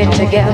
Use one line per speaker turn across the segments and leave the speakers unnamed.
get together.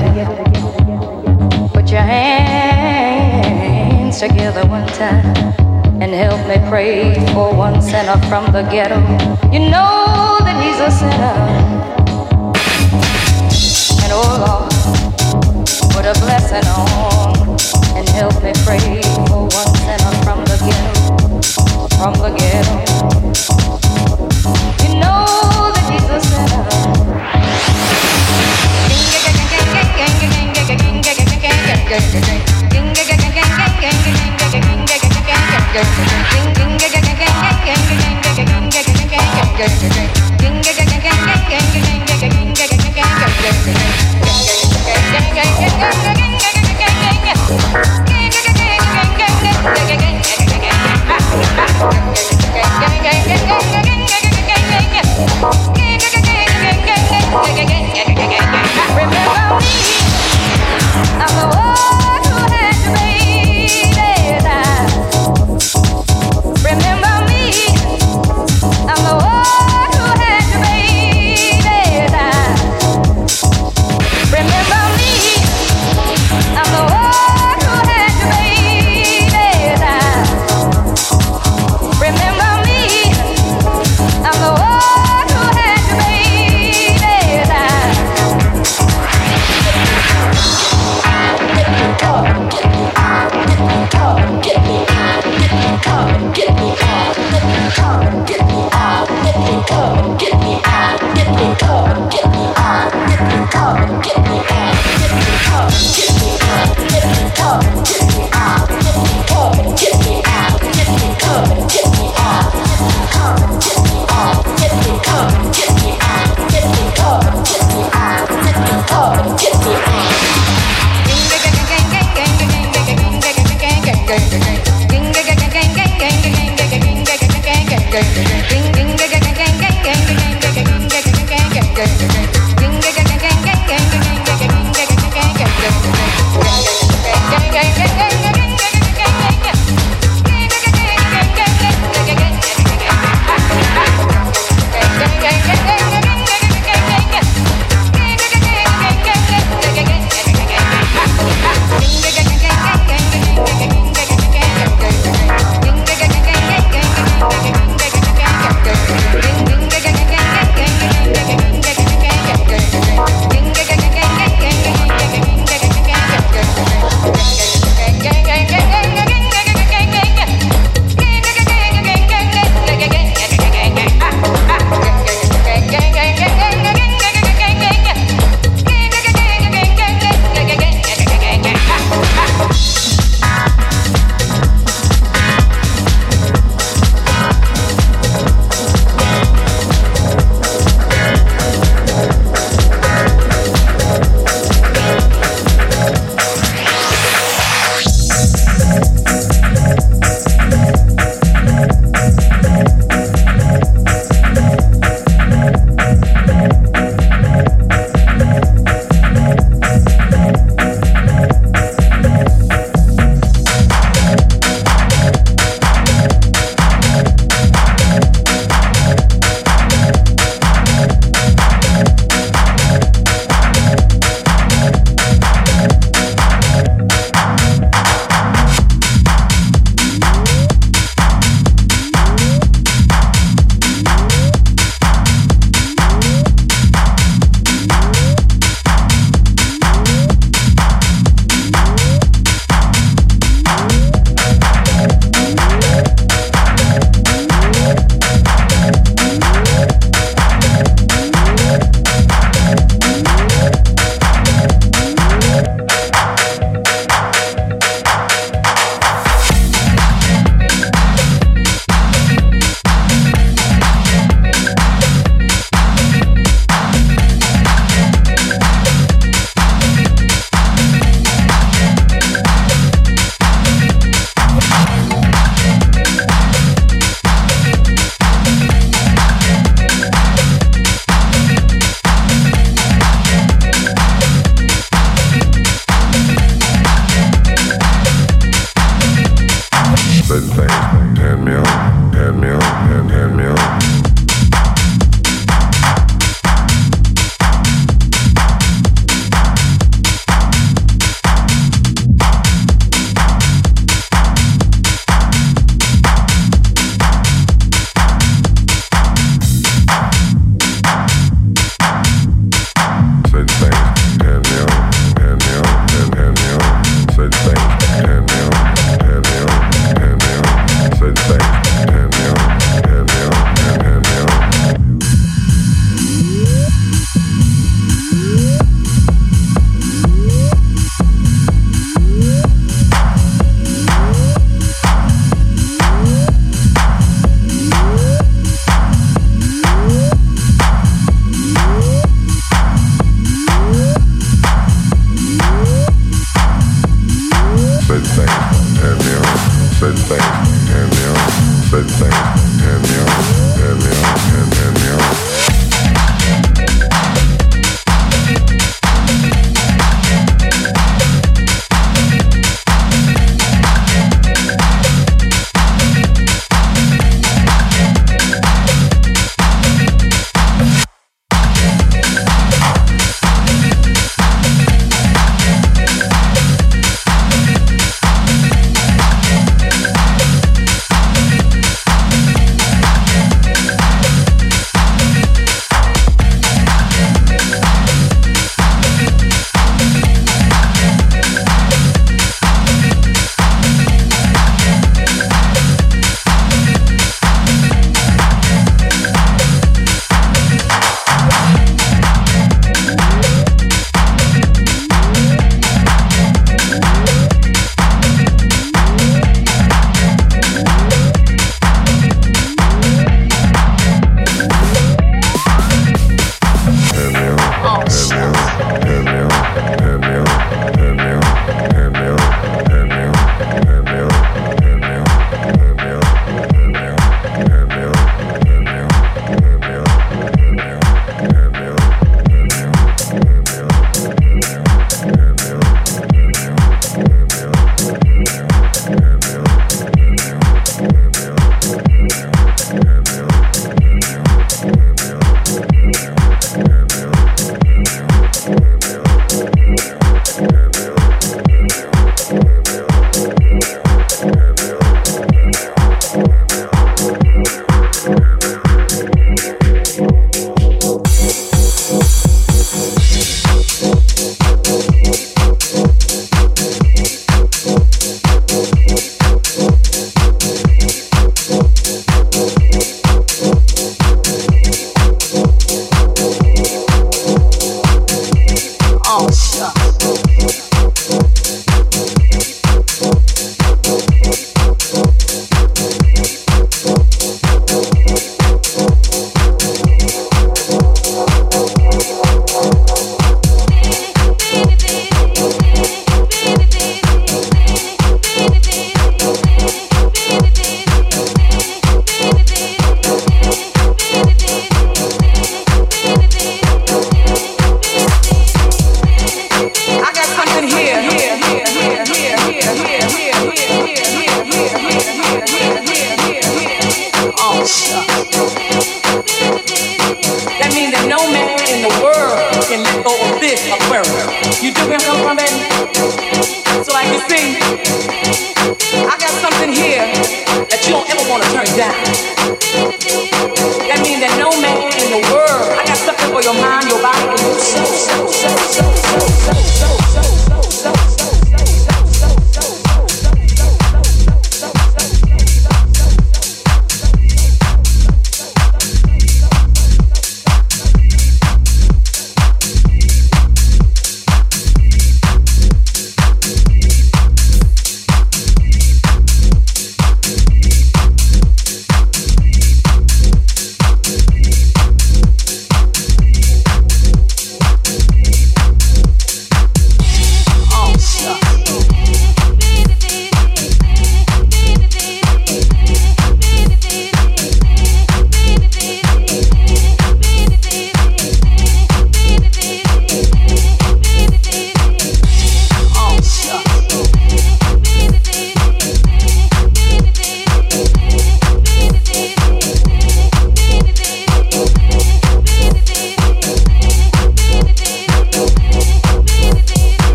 gang gang gang gang gang gang gang gang gang gang
gang gang gang gang gang gang gang, gang.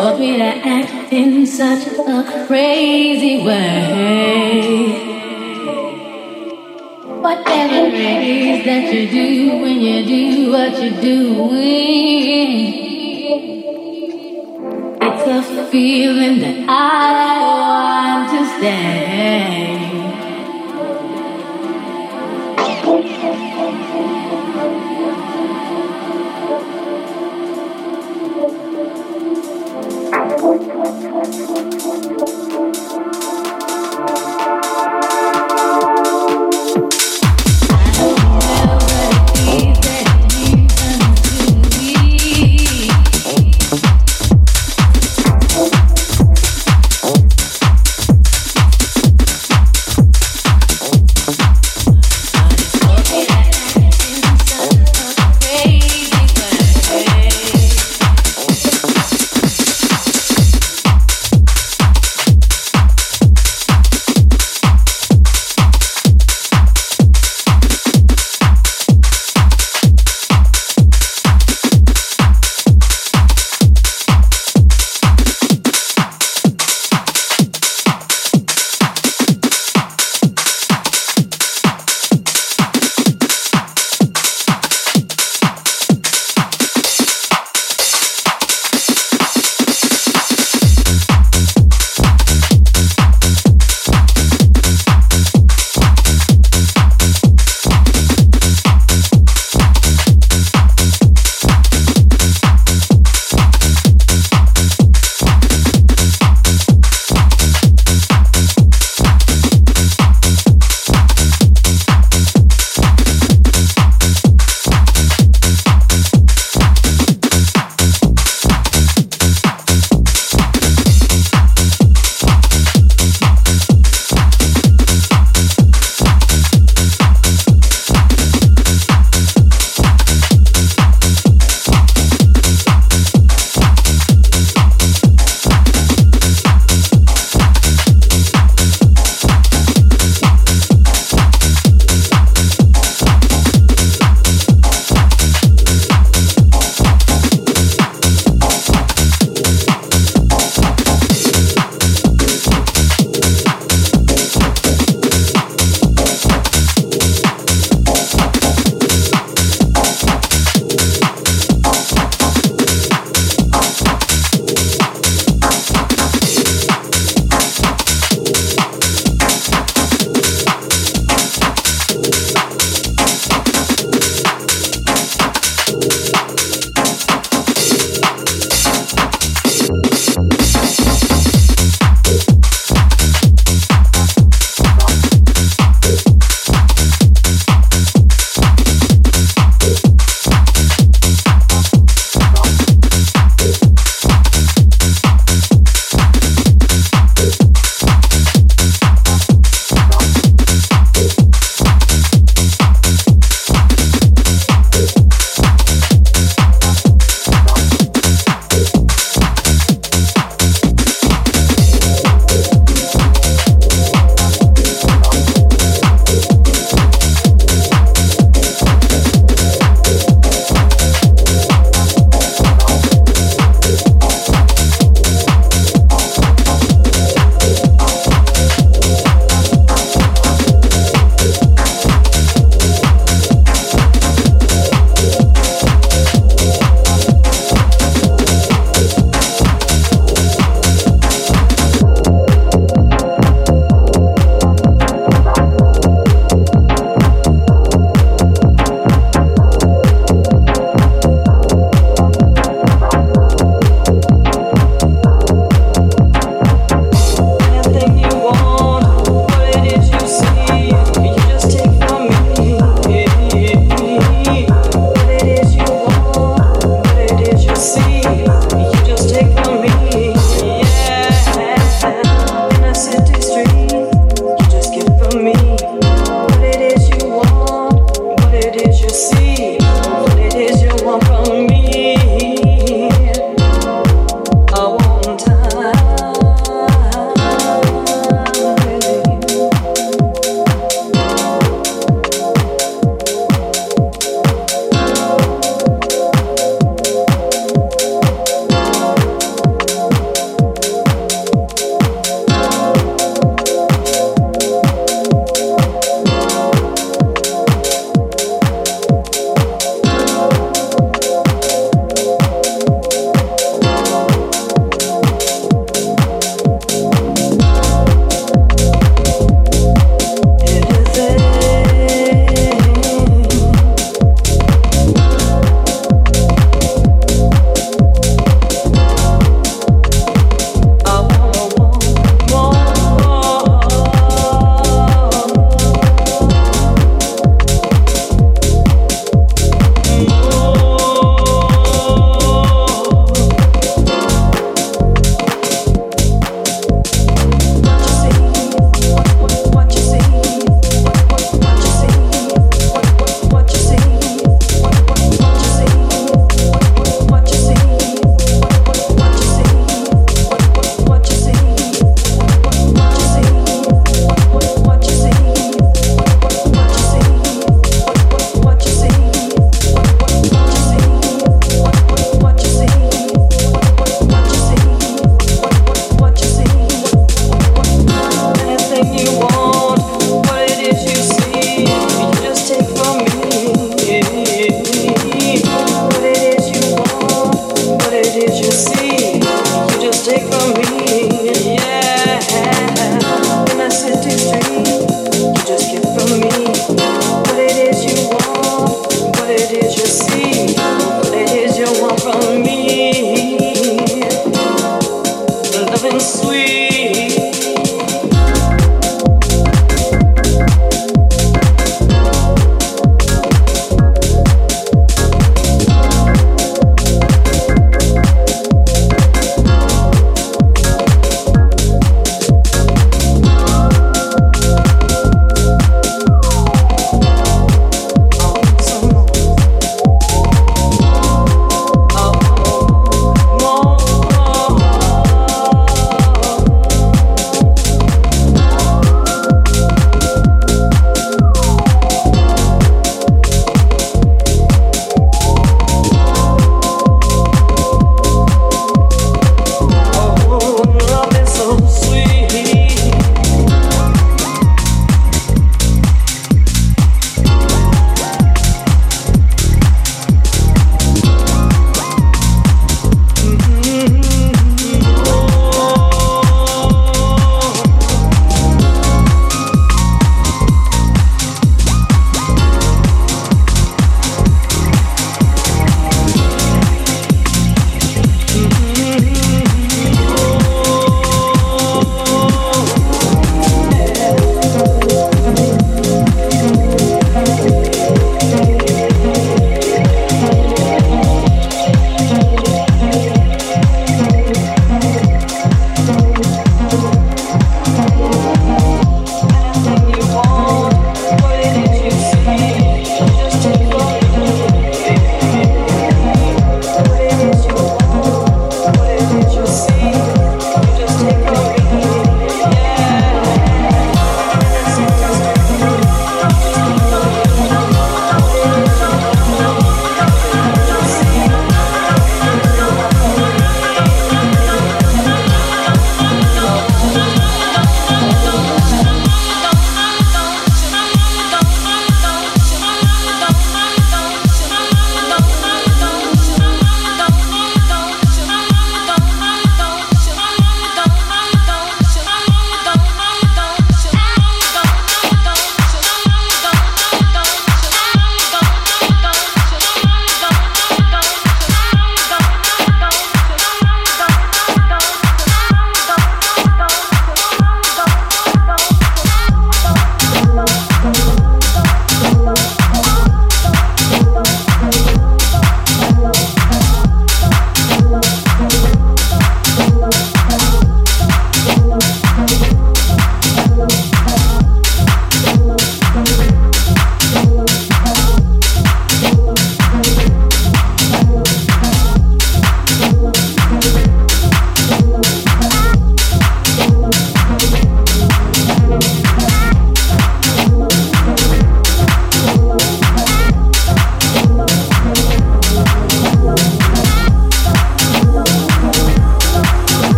But to act in such a crazy way. Whatever it is that you do when you do what you're doing, it's a feeling that I want to stay.